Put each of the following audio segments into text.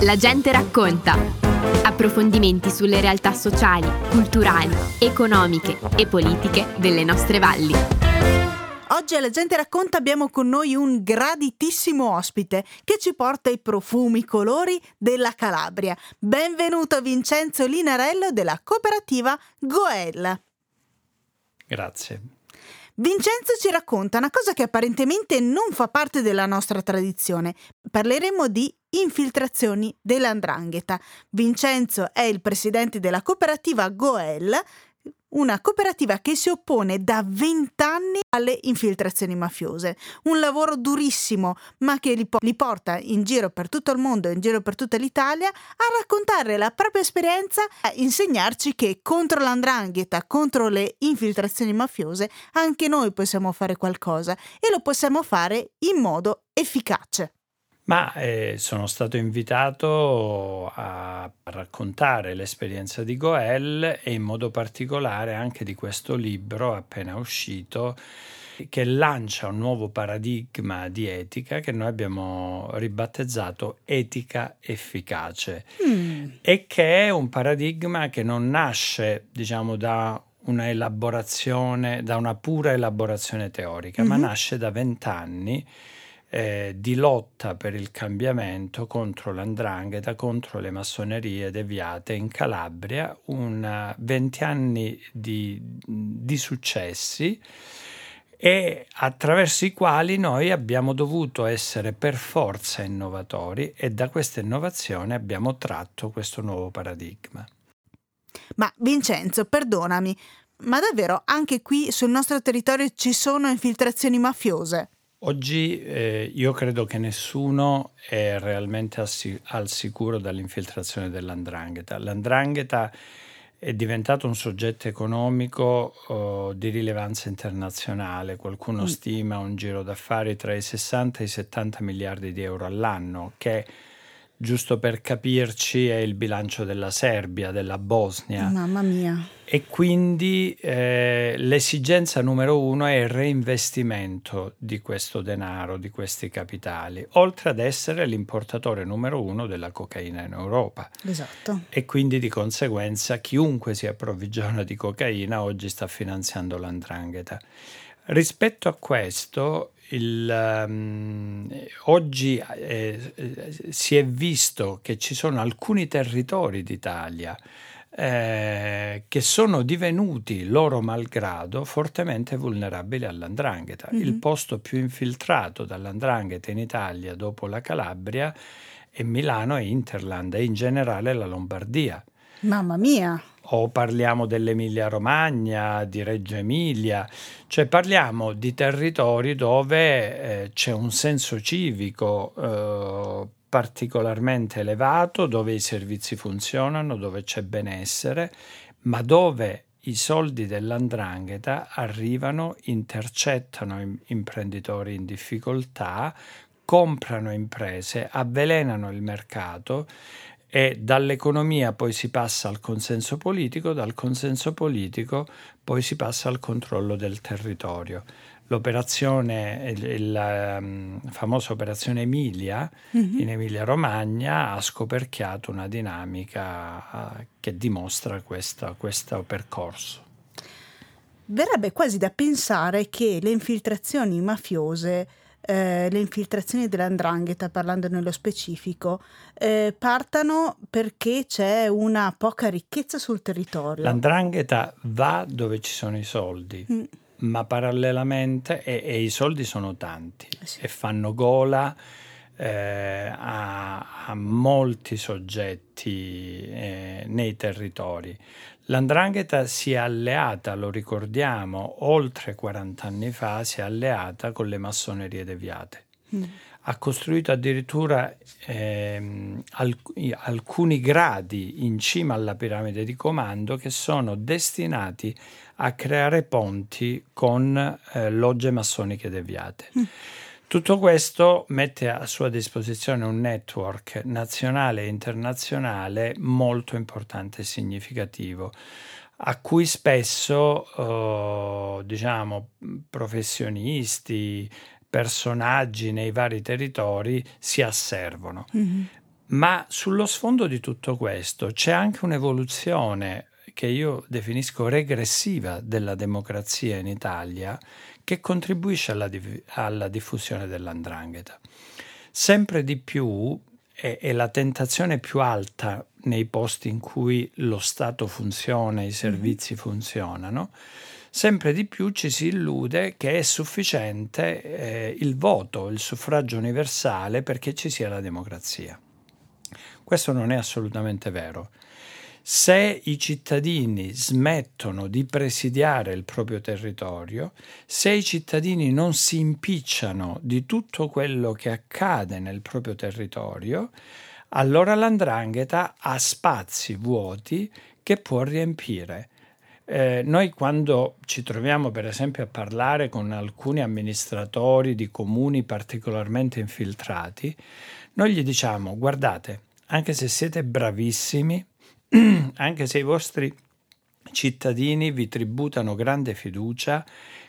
La gente racconta. Approfondimenti sulle realtà sociali, culturali, economiche e politiche delle nostre valli. Oggi alla gente racconta abbiamo con noi un graditissimo ospite che ci porta i profumi, i colori della Calabria. Benvenuto Vincenzo Linarello della cooperativa Goel. Grazie. Vincenzo ci racconta una cosa che apparentemente non fa parte della nostra tradizione. Parleremo di infiltrazioni dell'andrangheta. Vincenzo è il presidente della cooperativa Goel una cooperativa che si oppone da vent'anni alle infiltrazioni mafiose. Un lavoro durissimo, ma che li, po- li, porta in giro per tutto il mondo, in giro per tutta l'Italia, a raccontare la propria esperienza, a insegnarci che contro l'andrangheta, contro le infiltrazioni mafiose, anche noi possiamo fare qualcosa e lo possiamo fare in modo efficace. Ma eh, sono stato invitato a raccontare l'esperienza di Goel e in modo particolare anche di questo libro appena uscito che lancia un nuovo paradigma di etica che noi abbiamo ribattezzato etica efficace mm. e che è un paradigma che non nasce diciamo da una elaborazione, da una pura elaborazione teorica, mm-hmm. ma nasce da vent'anni eh, di lotta per il cambiamento contro l'andrangheta, contro le massonerie deviate in Calabria, una, 20 anni di, di successi e attraverso i quali noi abbiamo dovuto essere per forza innovatori e da questa innovazione abbiamo tratto questo nuovo paradigma. Ma Vincenzo, perdonami, ma davvero anche qui sul nostro territorio ci sono infiltrazioni mafiose? Oggi eh, io credo che nessuno è realmente al, sicuro dall'infiltrazione dell'andrangheta. L'andrangheta è diventato un soggetto economico oh, di rilevanza internazionale. Qualcuno mm. stima un giro d'affari tra i 60 e i 70 miliardi di euro all'anno, che giusto per capirci, è il bilancio della Serbia, della Bosnia. Mamma mia. E quindi eh, l'esigenza numero uno è il reinvestimento di questo denaro, di questi capitali, oltre ad essere l'importatore numero uno della cocaina in Europa. Esatto. E quindi di conseguenza chiunque si approvvigiona di cocaina oggi sta finanziando l'andrangheta. Rispetto a questo, il, um, oggi eh, si è visto che ci sono alcuni territori d'Italia eh, che sono divenuti loro malgrado fortemente vulnerabili all'andrangheta. Mm-hmm. Il posto più infiltrato dall'andrangheta in Italia dopo la Calabria è Milano e Interland e in generale la Lombardia. Mamma mia! O parliamo dell'Emilia Romagna, di Reggio Emilia, cioè parliamo di territori dove eh, c'è un senso civico eh, particolarmente elevato, dove i servizi funzionano, dove c'è benessere, ma dove i soldi dell'andrangheta arrivano, intercettano imprenditori in difficoltà, comprano imprese, avvelenano il mercato e dall'economia poi si passa al consenso politico, dal consenso politico poi si passa al controllo del territorio. L'operazione, la um, famosa operazione Emilia mm-hmm. in Emilia Romagna ha scoperchiato una dinamica uh, che dimostra questa, questo percorso. Verrebbe quasi da pensare che le infiltrazioni mafiose eh, le infiltrazioni dell'andrangheta, parlando nello specifico, eh, partano perché c'è una poca ricchezza sul territorio. L'andrangheta va dove ci sono i soldi. Mm. Ma parallelamente, e, e, i soldi sono tanti eh sì. e fanno gola eh, a, a, molti soggetti eh, nei territori. L'andrangheta si è alleata, lo ricordiamo, oltre 40 anni fa si è alleata con le massonerie deviate. Mm. Ha costruito addirittura eh, alc- alcuni gradi in cima alla piramide di comando che sono destinati a creare ponti con eh, logge massoniche deviate. Mm. Tutto questo mette a sua disposizione un network nazionale e internazionale molto importante e significativo a cui spesso eh, diciamo professionisti, personaggi nei vari territori si asservono. Mm-hmm. Ma sullo sfondo di tutto questo c'è anche un'evoluzione che io definisco regressiva della democrazia in Italia che contribuisce alla, di- alla diffusione dell'andrangheta. Sempre di più è, è la tentazione più alta nei posti in cui lo Stato funziona, i servizi mm-hmm. funzionano, sempre di più ci si illude che è sufficiente eh, il voto, il suffragio universale perché ci sia la democrazia. Questo non è assolutamente vero. Se i cittadini smettono di presidiare il proprio territorio, se i cittadini non si impicciano di tutto quello che accade nel proprio territorio, allora l'andrangheta ha spazi vuoti che può riempire. Eh, noi quando ci troviamo per esempio a parlare con alcuni amministratori di comuni particolarmente infiltrati, noi gli diciamo guardate, anche se siete bravissimi, anche se i vostri cittadini vi tributano grande fiducia,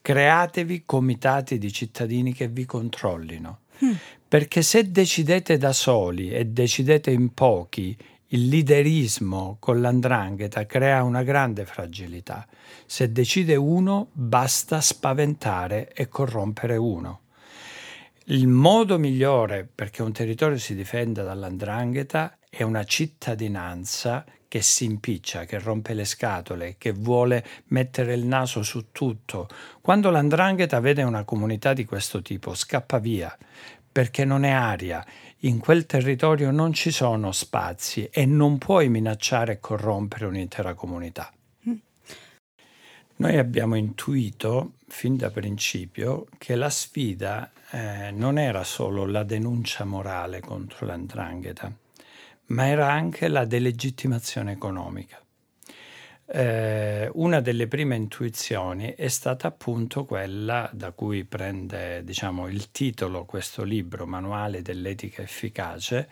createvi comitati di cittadini che vi controllino. Mm. Perché se decidete da soli e decidete in pochi, il liderismo con l'andrangheta crea una grande fragilità. Se decide uno, basta spaventare e corrompere uno. Il modo migliore perché un territorio si difenda dall'andrangheta è una cittadinanza che si impiccia, che rompe le scatole, che vuole mettere il naso su tutto. Quando l'andrangheta vede una comunità di questo tipo, scappa via, perché non è aria. In quel territorio non ci sono spazi e non puoi minacciare e corrompere un'intera comunità. Noi abbiamo intuito fin da principio che la sfida eh, non era solo la denuncia morale contro l'andrangheta, ma era anche la delegittimazione economica. Eh, una delle prime intuizioni è stata appunto quella da cui prende diciamo, il titolo questo libro, Manuale dell'etica efficace,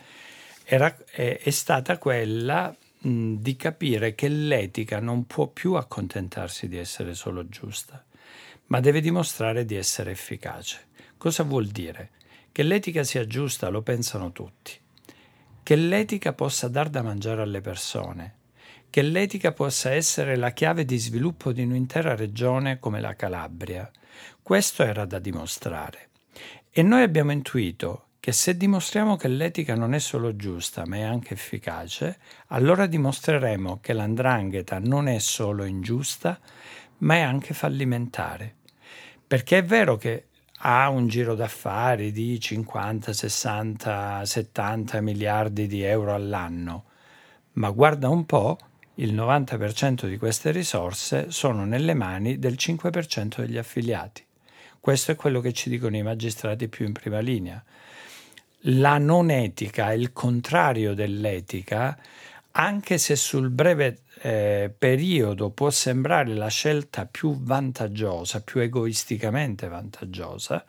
era, è, è stata quella mh, di capire che l'etica non può più accontentarsi di essere solo giusta, ma deve dimostrare di essere efficace. Cosa vuol dire? Che l'etica sia giusta lo pensano tutti che l'etica possa dar da mangiare alle persone, che l'etica possa essere la chiave di sviluppo di un'intera regione come la Calabria. Questo era da dimostrare. E noi abbiamo intuito che se dimostriamo che l'etica non è solo giusta, ma è anche efficace, allora dimostreremo che l'andrangheta non è solo ingiusta, ma è anche fallimentare. Perché è vero che ha un giro d'affari di 50, 60, 70 miliardi di euro all'anno, ma guarda un po', il 90% di queste risorse sono nelle mani del 5% degli affiliati. Questo è quello che ci dicono i magistrati più in prima linea. La non etica, il contrario dell'etica, anche se sul breve eh, periodo può sembrare la scelta più vantaggiosa, più egoisticamente vantaggiosa,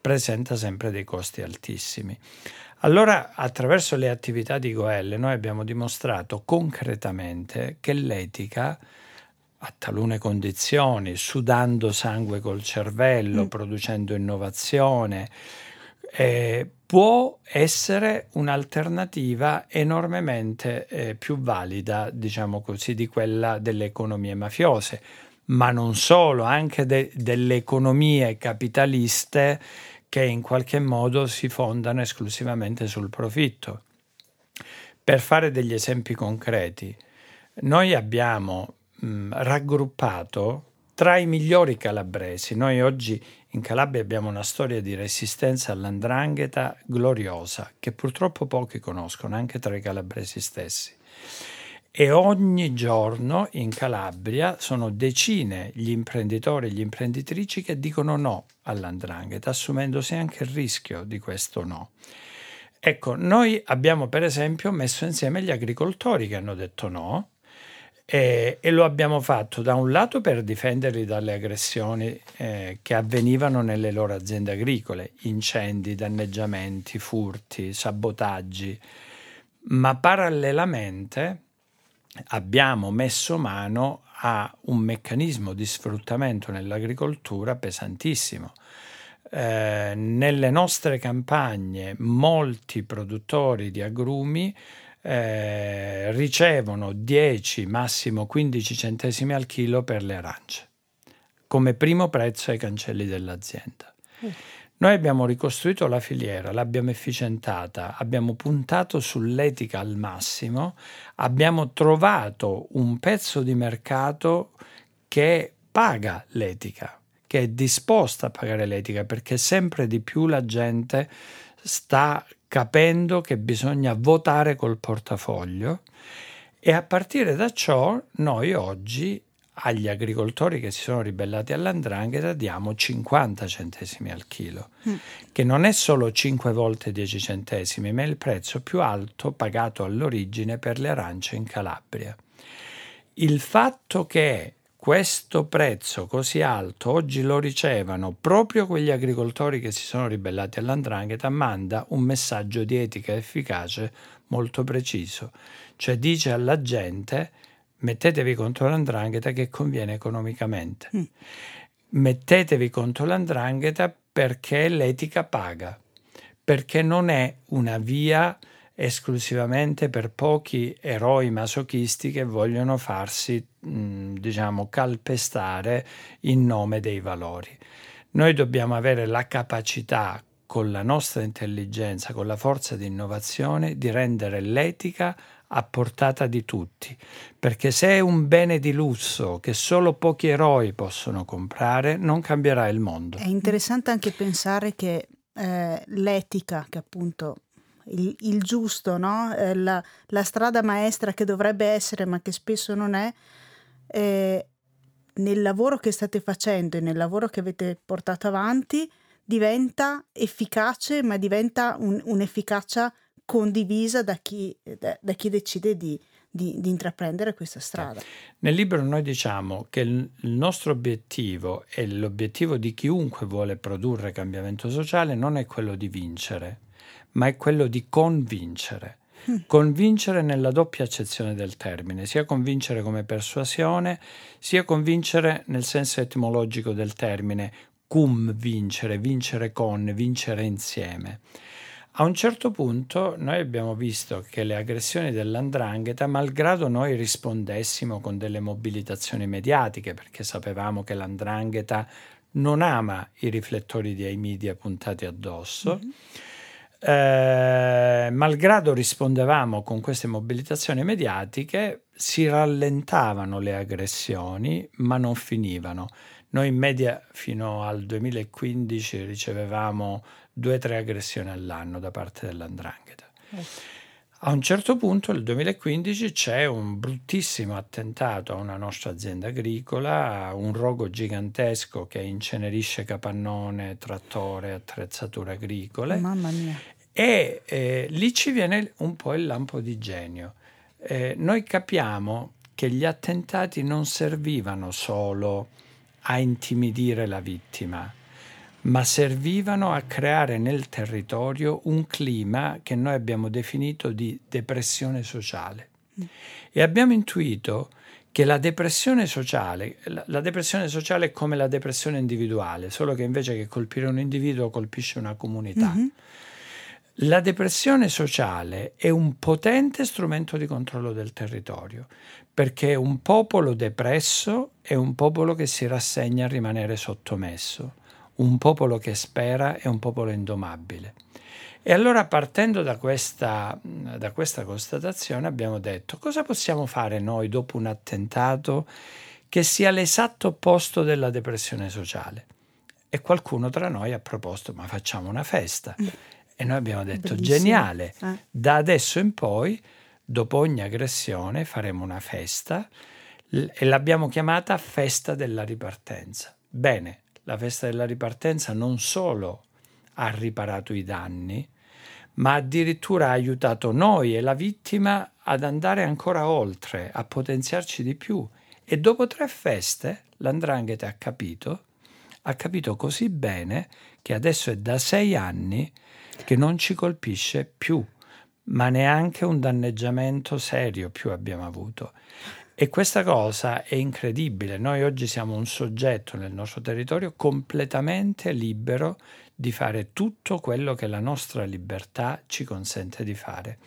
presenta sempre dei costi altissimi. Allora, attraverso le attività di Goelle, noi abbiamo dimostrato concretamente che l'etica, a talune condizioni, sudando sangue col cervello, mm. producendo innovazione, eh, può essere un'alternativa enormemente eh, più valida, diciamo così, di quella delle economie mafiose, ma non solo, anche de- delle economie capitaliste che in qualche modo si fondano esclusivamente sul profitto. Per fare degli esempi concreti, noi abbiamo mh, raggruppato tra i migliori calabresi. Noi oggi in Calabria abbiamo una storia di resistenza all'andrangheta gloriosa, che purtroppo pochi conoscono, anche tra i calabresi stessi. E ogni giorno in Calabria sono decine gli imprenditori e gli imprenditrici che dicono no all'andrangheta, assumendosi anche il rischio di questo no. Ecco, noi abbiamo per esempio messo insieme gli agricoltori che hanno detto no, e, e, lo abbiamo fatto da un lato per difenderli dalle aggressioni eh, che avvenivano nelle loro aziende agricole, incendi, danneggiamenti, furti, sabotaggi, ma parallelamente abbiamo messo mano a un meccanismo di sfruttamento nell'agricoltura pesantissimo. eh, nelle nostre campagne molti produttori di agrumi eh, ricevono 10, massimo 15 centesimi al chilo per le arance, come primo prezzo ai cancelli dell'azienda. Mm. Noi abbiamo ricostruito la filiera, l'abbiamo efficientata, abbiamo puntato sull'etica al massimo, abbiamo trovato un pezzo di mercato che paga l'etica, che è disposta a pagare l'etica, perché sempre di più la gente sta capendo che bisogna votare col portafoglio e a partire da ciò noi oggi agli agricoltori che si sono ribellati all'andrangheta diamo 50 centesimi al chilo, mm. che non è solo 5 volte 10 centesimi, ma è il prezzo più alto pagato all'origine per le arance in Calabria. Il fatto che questo prezzo così alto oggi lo ricevano proprio quegli agricoltori che si sono ribellati all'andrangheta manda un messaggio di etica efficace molto preciso, cioè dice alla gente mettetevi contro l'andrangheta che conviene economicamente. Mm. Mettetevi contro l'andrangheta perché l'etica paga, perché non è una via esclusivamente per pochi eroi masochisti che vogliono farsi, mh, diciamo, calpestare in nome dei valori. Noi dobbiamo avere la capacità, con la nostra intelligenza, con la forza di innovazione, di rendere l'etica a portata di tutti, perché se è un bene di lusso che solo pochi eroi possono comprare, non cambierà il mondo. È interessante anche pensare che eh, l'etica, che appunto il, il giusto, no? la, la, strada maestra che dovrebbe essere ma che spesso non è, eh, nel lavoro che state facendo e nel lavoro che avete portato avanti diventa efficace, ma diventa un, un'efficacia condivisa da chi, da, da chi decide di, di, di, intraprendere questa strada. Nel libro noi diciamo che il nostro obiettivo e l'obiettivo di chiunque vuole produrre cambiamento sociale non è quello di vincere, ma è quello di convincere. Mm. Convincere nella doppia accezione del termine, sia convincere come persuasione, sia convincere nel senso etimologico del termine, cum vincere, vincere con, vincere insieme. A un certo punto noi abbiamo visto che le aggressioni dell'andrangheta, malgrado noi rispondessimo con delle mobilitazioni mediatiche, perché sapevamo che l'andrangheta non ama i riflettori dei media puntati addosso, mm-hmm. Eh, malgrado rispondevamo con queste mobilitazioni mediatiche, si rallentavano le aggressioni, ma non finivano. Noi in media fino al 2015 ricevevamo due o tre aggressioni all'anno da parte dell'andrangheta. A un certo punto, nel 2015, c'è un bruttissimo attentato a una nostra azienda agricola, un rogo gigantesco che incenerisce capannone, trattore, attrezzature agricole. Mamma mia. E eh, lì ci viene un po' il lampo di genio. Eh, noi capiamo che gli attentati non servivano solo a intimidire la vittima, ma servivano a creare nel territorio un clima che noi abbiamo definito di depressione sociale. Mm. E abbiamo intuito che la depressione sociale, la, la, depressione sociale è come la depressione individuale, solo che invece che colpire un individuo colpisce una comunità. Mm-hmm. La depressione sociale è un potente strumento di controllo del territorio, perché un popolo depresso è un popolo che si rassegna a rimanere sottomesso un popolo che spera è un popolo indomabile. E allora partendo da questa, da questa constatazione abbiamo detto cosa possiamo fare noi dopo un attentato che sia l'esatto opposto della depressione sociale? E qualcuno tra noi ha proposto ma facciamo una festa. E noi abbiamo detto Bellissimo. geniale, eh. da adesso in poi, dopo ogni aggressione, faremo una festa e l'abbiamo chiamata festa della ripartenza. Bene, la festa della ripartenza non solo ha riparato i danni, ma addirittura ha aiutato noi e la vittima ad andare ancora oltre, a potenziarci di più. E dopo tre feste l'andrangheta ha capito, ha capito così bene che adesso è da sei anni che non ci colpisce più, ma neanche un danneggiamento serio più abbiamo avuto. E questa cosa è incredibile. Noi oggi siamo un soggetto nel nostro territorio completamente libero di fare tutto quello che la nostra libertà ci consente di fare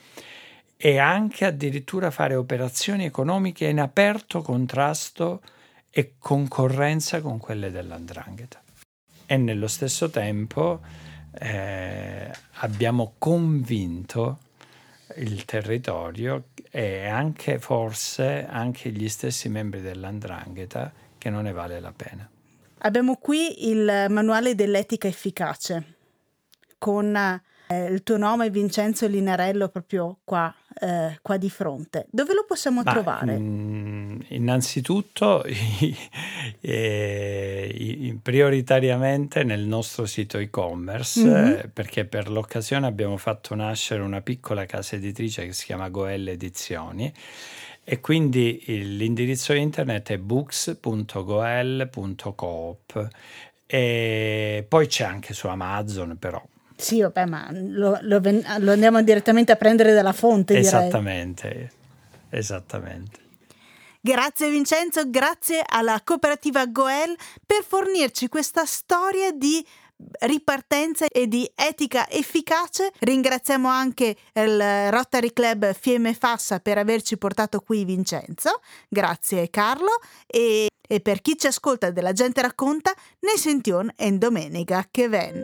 e anche addirittura fare operazioni economiche in aperto contrasto e concorrenza con quelle dell'andrangheta. E nello stesso tempo eh, abbiamo convinto il territorio e anche forse anche gli stessi membri dell'andrangheta che non ne vale la pena. Abbiamo qui il manuale dell'etica efficace con eh, il tuo nome Vincenzo Linarello proprio qua, eh, qua di fronte. Dove lo possiamo Ma, trovare? Mh, mm, innanzitutto eh, prioritariamente nel nostro sito e-commerce mm-hmm. perché per l'occasione abbiamo fatto nascere una piccola casa editrice che si chiama Goel Edizioni e quindi l'indirizzo internet è books.goel.coop e poi c'è anche su Amazon però. Sì, vabbè, ma lo, lo, lo andiamo direttamente a prendere dalla fonte. Esattamente, direi. esattamente. Grazie Vincenzo, grazie alla cooperativa Goel per fornirci questa storia di ripartenza e di etica efficace. Ringraziamo anche il Rotary Club Fiemme Fassa per averci portato qui Vincenzo. Grazie Carlo e, e per chi ci ascolta della gente racconta, ne sention en domenica che ven.